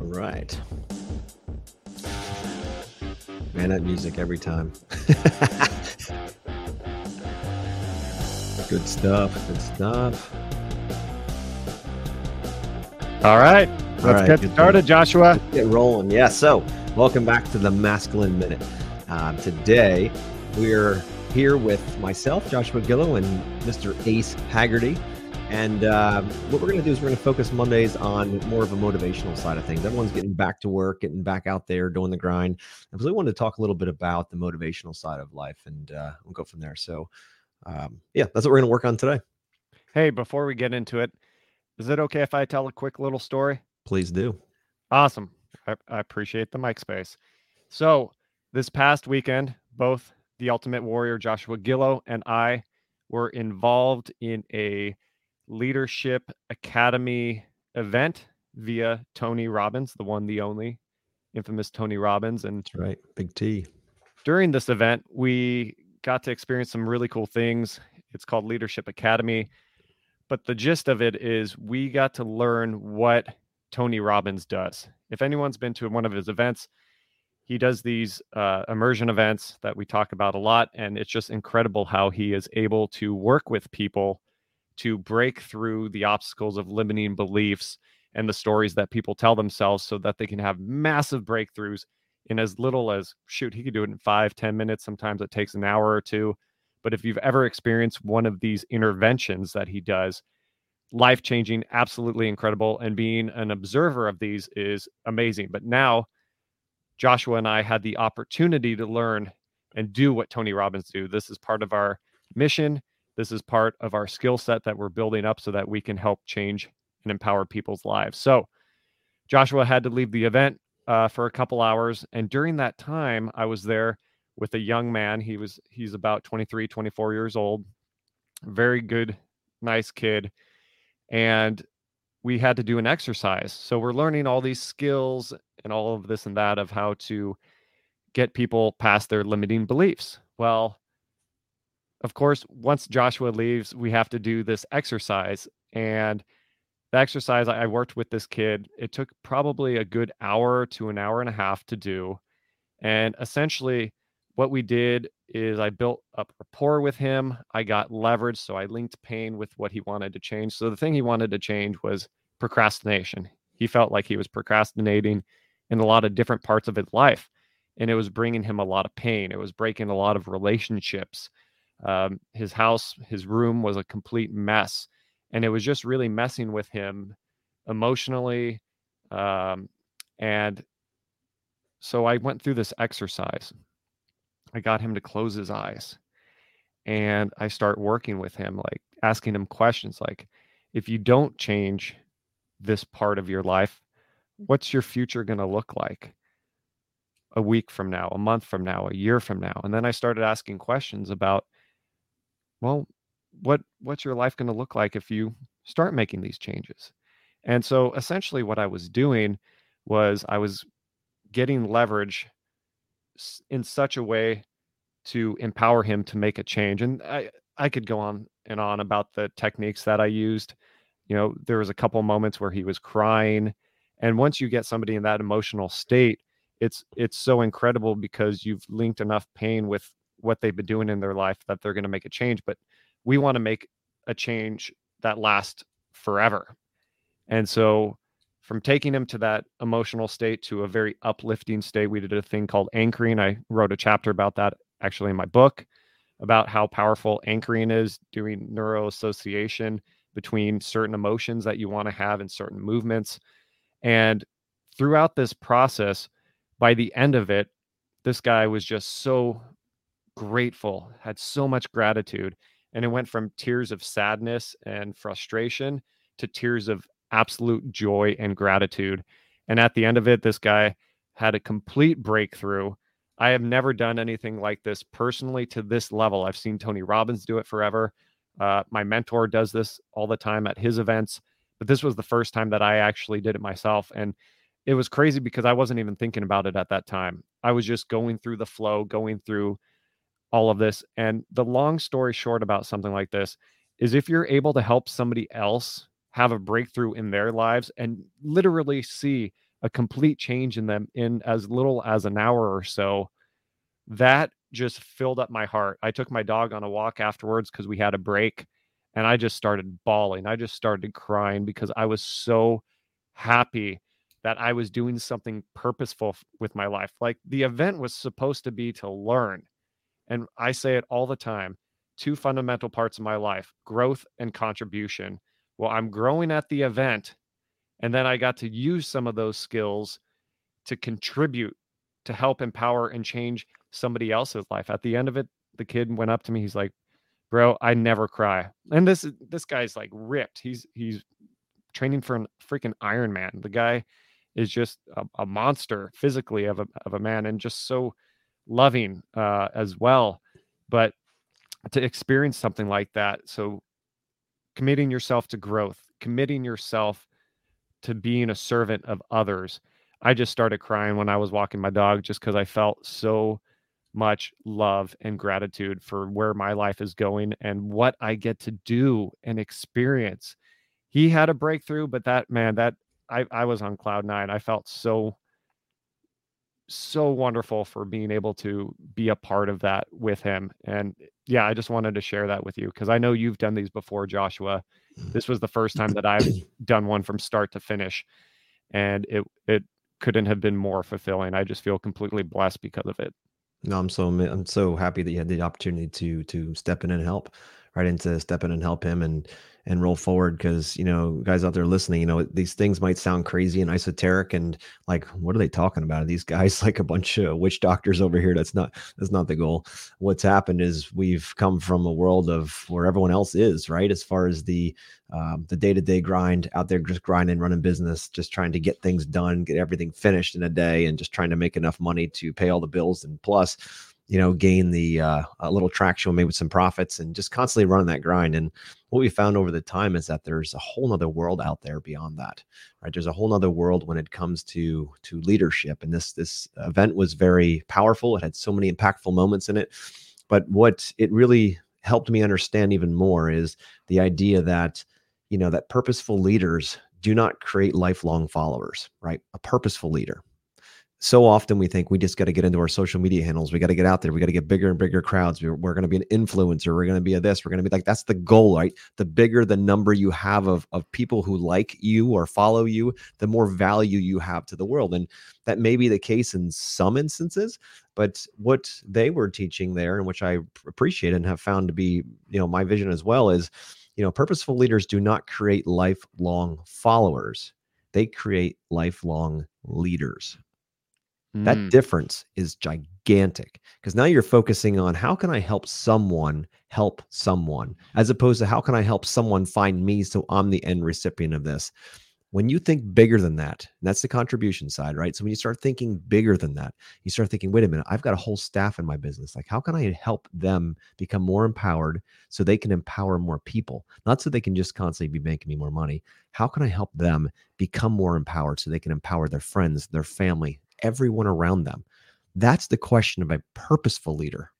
All right. Man, that music every time. good stuff. Good stuff. All right. Let's All right, get started, Joshua. Get rolling. Yeah. So, welcome back to the Masculine Minute. Uh, today, we're here with myself, Joshua Gillow, and Mr. Ace Haggerty. And uh, what we're going to do is we're going to focus Mondays on more of a motivational side of things. Everyone's getting back to work, getting back out there, doing the grind. And so we wanted to talk a little bit about the motivational side of life, and uh, we'll go from there. So, um, yeah, that's what we're going to work on today. Hey, before we get into it, is it okay if I tell a quick little story? Please do. Awesome. I, I appreciate the mic space. So, this past weekend, both the Ultimate Warrior Joshua Gillow and I were involved in a leadership academy event via Tony Robbins, the one, the only infamous Tony Robbins. And That's right. Big T. during this event, we got to experience some really cool things. It's called Leadership Academy. But the gist of it is we got to learn what Tony Robbins does. If anyone's been to one of his events, he does these uh, immersion events that we talk about a lot. And it's just incredible how he is able to work with people to break through the obstacles of limiting beliefs and the stories that people tell themselves so that they can have massive breakthroughs in as little as shoot he could do it in five ten minutes sometimes it takes an hour or two. But if you've ever experienced one of these interventions that he does life changing absolutely incredible and being an observer of these is amazing. But now joshua and i had the opportunity to learn and do what tony robbins do. This is part of our mission this is part of our skill set that we're building up so that we can help change and empower people's lives. So joshua had to leave the event uh, for a couple hours and during that time i was there with a young man. He was he's about 23 24 years old very good nice kid and we had to do an exercise. So we're learning all these skills and all of this and that of how to get people past their limiting beliefs. Well of course once joshua leaves we have to do this exercise and the exercise I worked with this kid, it took probably a good hour to an hour and a half to do. And essentially, what we did is I built up rapport with him. I got leverage. So I linked pain with what he wanted to change. So the thing he wanted to change was procrastination. He felt like he was procrastinating in a lot of different parts of his life. And it was bringing him a lot of pain. It was breaking a lot of relationships. Um, his house, his room was a complete mess and it was just really messing with him emotionally um, and so i went through this exercise. I got him to close his eyes and i start working with him like asking him questions like if you don't change this part of your life what's your future going to look like a week from now a month from now a year from now? And then i started asking questions about well what what's your life going to look like if you start making these changes? And so essentially what i was doing was i was getting leverage in such a way to empower him to make a change and i i could go on and on about the techniques that i used. You know there was a couple moments where he was crying and once you get somebody in that emotional state it's it's so incredible because you've linked enough pain with what they've been doing in their life that they're going to make a change but we want to make a change that lasts forever. And so, from taking him to that emotional state to a very uplifting state, we did a thing called anchoring. I wrote a chapter about that actually in my book about how powerful anchoring is, doing neuroassociation between certain emotions that you want to have and certain movements. And throughout this process, by the end of it, this guy was just so grateful, had so much gratitude and it went from tears of sadness and frustration to tears of absolute joy and gratitude. And at the end of it, this guy had a complete breakthrough. I have never done anything like this personally to this level. I've seen Tony Robbins do it forever. Uh, my mentor does this all the time at his events, but this was the first time that I actually did it myself. And it was crazy because I wasn't even thinking about it at that time. I was just going through the flow, going through all of this. And the long story short about something like this is if you're able to help somebody else have a breakthrough in their lives and literally see a complete change in them in as little as an hour or so. That just filled up my heart. I took my dog on a walk afterwards because we had a break and I just started bawling. I just started crying because I was so happy that I was doing something purposeful with my life. Like the event was supposed to be to learn. And I say it all the time two fundamental parts of my life growth and contribution. Well, I'm growing at the event. And then I got to use some of those skills to contribute to help empower and change somebody else's life. At the end of it, the kid went up to me. He's like, "Bro, I never cry." And this this guy's like ripped. He's he's training for a freaking Iron Man. The guy is just a, a, monster physically of a of a man and just so loving uh, as well. But to experience something like that, so committing yourself to growth, committing yourself to being a servant of others. I just started crying when I was walking my dog just because I felt so much love and gratitude for where my life is going and what I get to do and experience. He had a breakthrough, but that man, that I, I was on cloud nine. I felt so so wonderful for being able to be a part of that with him. And yeah, I just wanted to share that with you because I know you've done these before, Joshua. This was the first time that I've done one from start to finish. And it it couldn't have been more fulfilling. I just feel completely blessed because of it. No, I'm so I'm so happy that you had the opportunity to to step in and help, right? into step in and help him and and roll forward because you know guys out there listening you know these things might sound crazy and esoteric and like what are they talking about? Are these guys like a bunch of witch doctors over here? That's not that's not the goal. What's happened is we've come from a world of where everyone else is right? As far as the um, the day-to-day grind out there just grinding running business just trying to get things done get everything finished in a day and just trying to make enough money to pay all the bills and plus you know, gain the uh, a little traction, maybe with some profits, and just constantly running that grind. And what we found over the time is that there's a whole nother world out there beyond that, right? There's a whole nother world when it comes to to leadership. And this this event was very powerful. It had so many impactful moments in it. But what it really helped me understand even more is the idea that you know that purposeful leaders do not create lifelong followers, right? A purposeful leader so often we think we just got to get into our social media handles. We got to get out there. We got to get bigger and bigger crowds. We're, we're going to be an influencer. We're going to be a this. We're going to be like, that's the goal, right? The bigger the number you have of, of people who like you or follow you, the more value you have to the world. And that may be the case in some instances, but what they were teaching there, and which I appreciate and have found to be, you know, my vision as well is, you know, purposeful leaders do not create lifelong followers. They create lifelong leaders. That mm. difference is gigantic because now you're focusing on how can I help someone help someone as opposed to how can I help someone find me so I'm the end recipient of this. When you think bigger than that, that's the contribution side, right? So when you start thinking bigger than that, you start thinking, wait a minute, I've got a whole staff in my business. Like, how can I help them become more empowered so they can empower more people? Not so they can just constantly be making me more money. How can I help them become more empowered so they can empower their friends, their family, everyone around them? That's the question of a purposeful leader,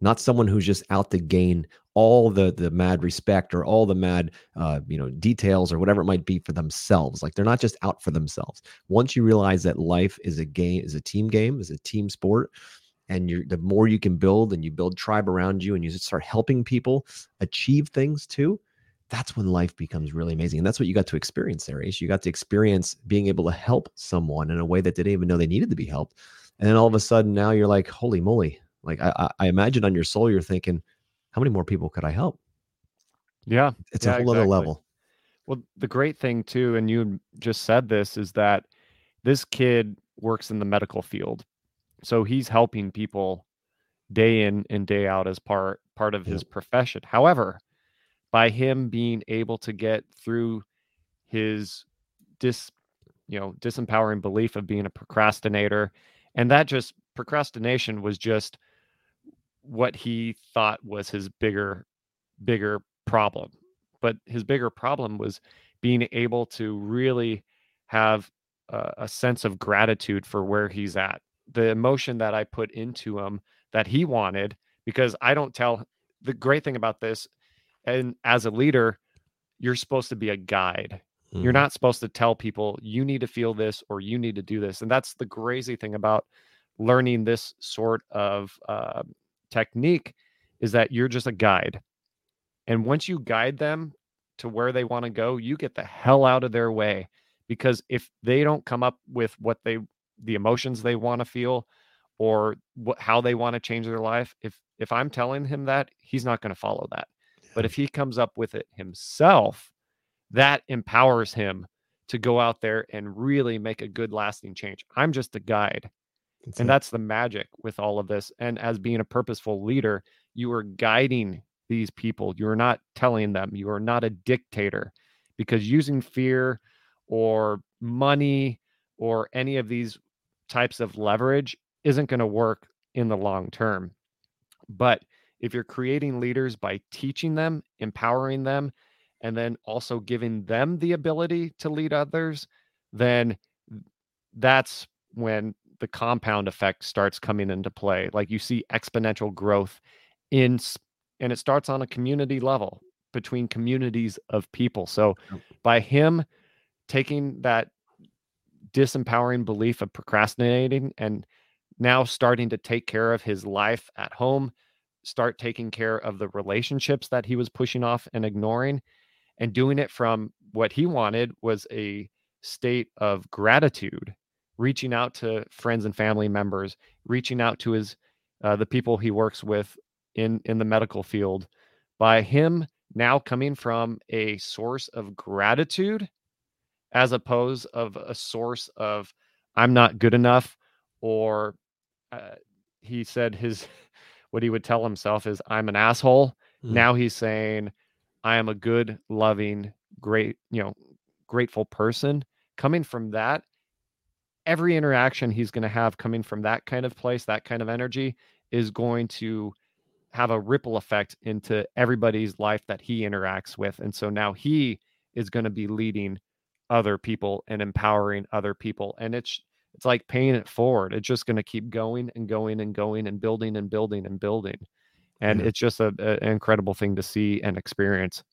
not someone who's just out to gain all the the mad respect or all the mad uh, you know details or whatever it might be for themselves. Like they're not just out for themselves. Once you realize that life is a game, is a team game, is a team sport, and you the more you can build and you build tribe around you and you start helping people achieve things too that's when life becomes really amazing. And that's what you got to experience there. You got to experience being able to help someone in a way that they didn't even know they needed to be helped. And then all of a sudden now you're like, holy moly. Like I, I imagine on your soul, you're thinking, how many more people could I help? Yeah. It's yeah, a whole exactly. other level. Well, the great thing too, and you just said this, is that this kid works in the medical field. So he's helping people day in and day out as part part of his profession. However, by him being able to get through his dis you know disempowering belief of being a procrastinator and that just procrastination was just what he thought was his bigger bigger problem. But his bigger problem was being able to really have a, a sense of gratitude for where he's at. The emotion that i put into him that he wanted because i don't tell the great thing about this and as a leader you're supposed to be a guide Mm. You're not supposed to tell people you need to feel this or you need to do this. And that's the crazy thing about learning this sort of uh, technique is that you're just a guide. And once you guide them to where they want to go, you get the hell out of their way because if they don't come up with what they the emotions they want to feel or what, how they want to change their life, if if I'm telling him that, he's not going to follow that. But if he comes up with it himself, that empowers him to go out there and really make a good lasting change. I'm just a guide. That's and it. that's the magic with all of this. And as being a purposeful leader, you are guiding these people. You are not telling them. You are not a dictator because using fear or money or any of these types of leverage isn't going to work in the long term. But if you're creating leaders by teaching them, empowering them, and then also giving them the ability to lead others, then that's when the compound effect starts coming into play. Like you see exponential growth in, and it starts on a community level between communities of people. So by him taking that disempowering belief of procrastinating and now starting to take care of his life at home, start taking care of the relationships that he was pushing off and ignoring, and doing it from what he wanted was a state of gratitude, reaching out to friends and family members, reaching out to his uh, the people he works with in in the medical field. By him now coming from a source of gratitude as opposed of a source of I'm not good enough or uh, he said his what he would tell himself is I'm an asshole. Mm. Now he's saying I am a good, loving, great, you know, grateful person. Coming from that, every interaction he's going to have coming from that kind of place, that kind of energy is going to have a ripple effect into everybody's life that he interacts with. And so now he is going to be leading other people and empowering other people. And it's it's like paying it forward. It's just going to keep going and going and going and building and building and building. And yeah. it's just a, a, an incredible thing to see and experience.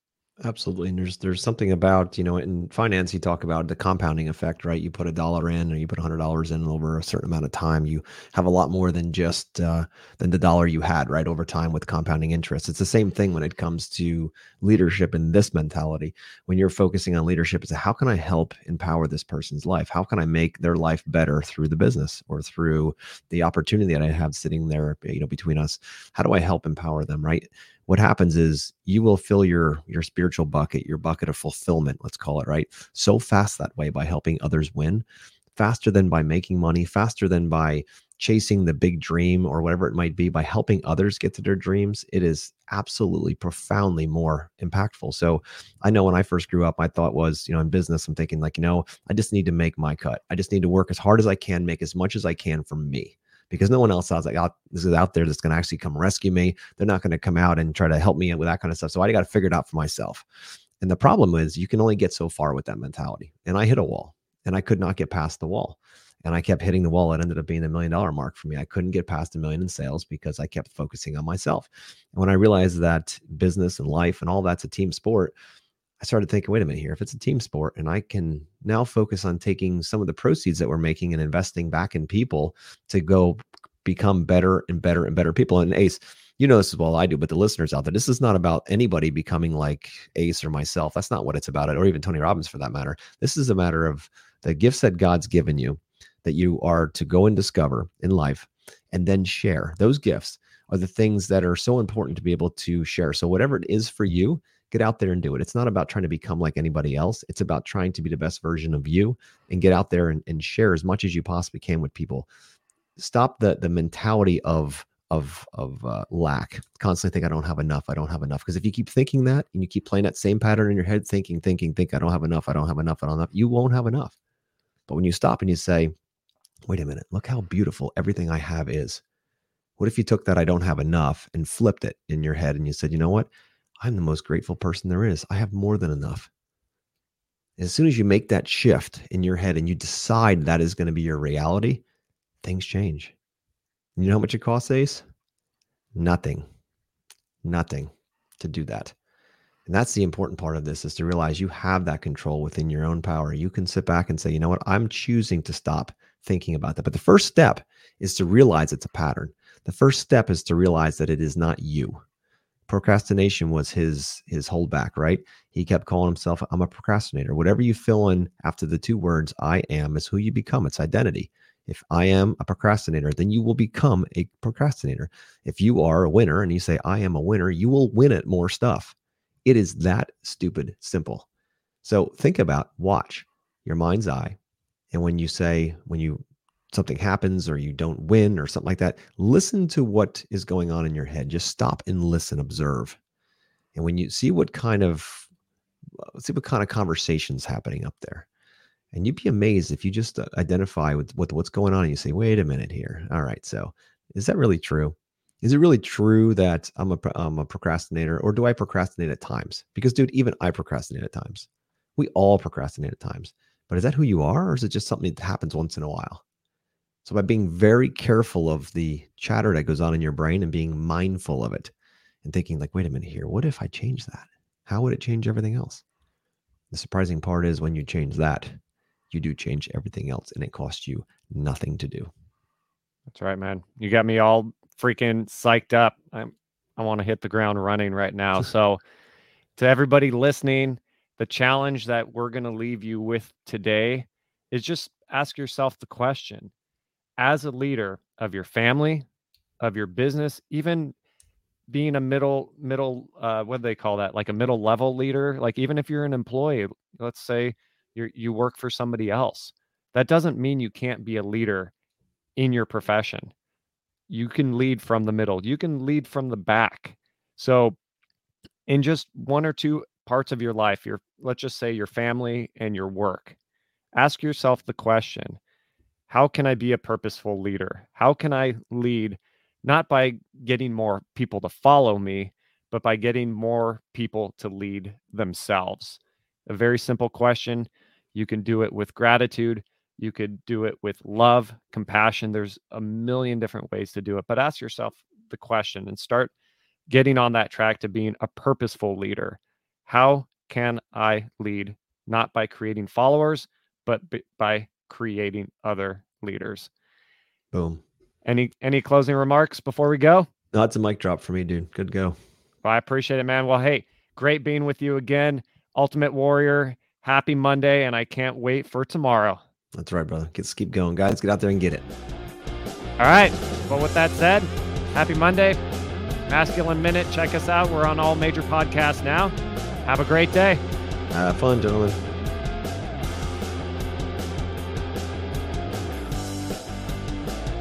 Absolutely. And there's there's something about, you know, in finance you talk about the compounding effect, right? You put a dollar in or you put a hundred dollars in over a certain amount of time, you have a lot more than just uh, than the dollar you had, right? Over time with compounding interest. It's the same thing when it comes to leadership in this mentality. When you're focusing on leadership, is how can I help empower this person's life? How can I make their life better through the business or through the opportunity that I have sitting there, you know, between us? How do I help empower them, right? What happens is you will fill your your spiritual bucket your bucket of fulfillment let's call it right so fast that way by helping others win faster than by making money faster than by chasing the big dream or whatever it might be by helping others get to their dreams it is absolutely profoundly more impactful. So i know when i first grew up my thought was you know in business i'm thinking like you know i just need to make my cut. I just need to work as hard as i can make as much as i can for me because no one else out this is out there that's going to actually come rescue me. They're not going to come out and try to help me with that kind of stuff. So I got to figure it out for myself. And the problem is you can only get so far with that mentality. And I hit a wall and I could not get past the wall. And I kept hitting the wall. It ended up being a million dollar mark for me. I couldn't get past a million in sales because I kept focusing on myself. And when I realized that business and life and all that's a team sport, I started thinking, wait a minute here, if it's a team sport and I can now focus on taking some of the proceeds that we're making and investing back in people to go become better and better and better people. And Ace, you know this as well I do, but the listeners out there, this is not about anybody becoming like Ace or myself. That's not what it's about, or even Tony Robbins for that matter. This is a matter of the gifts that God's given you that you are to go and discover in life and then share. Those gifts are the things that are so important to be able to share. So, whatever it is for you, get out there and do it. It's not about trying to become like anybody else. It's about trying to be the best version of you and get out there and, and share as much as you possibly can with people. Stop the the mentality of of of uh, lack. Constantly think I don't have enough. I don't have enough. Because if you keep thinking that and you keep playing that same pattern in your head, thinking, thinking, think I don't have enough. I don't have enough. I don't have enough. You won't have enough. But when you stop and you say, wait a minute, look how beautiful everything I have is. What if you took that I don't have enough and flipped it in your head and you said, you know what? I'm the most grateful person there is. I have more than enough. As soon as you make that shift in your head and you decide that is going to be your reality, things change. You know how much it costs, Ace? Nothing. Nothing to do that. And that's the important part of this is to realize you have that control within your own power. You can sit back and say, you know what, I'm choosing to stop thinking about that. But the first step is to realize it's a pattern. The first step is to realize that it is not you. Procrastination was his his holdback, right? He kept calling himself, I'm a procrastinator. Whatever you fill in after the two words, I am, is who you become. It's identity. If I am a procrastinator, then you will become a procrastinator. If you are a winner and you say, I am a winner, you will win at more stuff. It is that stupid simple. So think about, watch your mind's eye. And when you say, when you something happens or you don't win or something like that, listen to what is going on in your head. Just stop and listen, observe. And when you see what kind of see what kind of conversations happening up there. And you'd be amazed if you just uh, identify with, with what's going on and you say, wait a minute here. All right. So is that really true? Is it really true that I'm a, I'm a procrastinator or do I procrastinate at times? Because, dude, even I procrastinate at times. We all procrastinate at times. But is that who you are or is it just something that happens once in a while? So, by being very careful of the chatter that goes on in your brain and being mindful of it and thinking, like, wait a minute here, what if I change that? How would it change everything else? The surprising part is when you change that, you do change everything else and it costs you nothing to do. That's right, man. You got me all freaking psyched up. I'm I want to hit the ground running right now. so to everybody listening, the challenge that we're going to leave you with today is just ask yourself the question as a leader of your family, of your business, even being a middle middle uh what do they call that? Like a middle level leader like even if you're an employee let's say you you work for somebody else that doesn't mean you can't be a leader in your profession. You can lead from the middle you can lead from the back. So in just one or two parts of your life your let's just say your family and your work ask yourself the question how can i be a purposeful leader how can i lead not by getting more people to follow me but by getting more people to lead themselves a very simple question you can do it with gratitude you could do it with love, compassion. There's a million different ways to do it, but ask yourself the question and start getting on that track to being a purposeful leader. How can I lead? Not by creating followers, but by creating other leaders. Boom. Any any closing remarks before we go? That's a mic drop for me, dude. Good go. Well, I appreciate it, man. Well, hey, great being with you again. Ultimate Warrior, happy Monday, and I can't wait for tomorrow. That's right, brother. Let's keep going, guys. Get out there and get it. All right. Well, with that said, happy Monday. Masculine Minute. Check us out. We're on all major podcasts now. Have a great day. Have fun, gentlemen.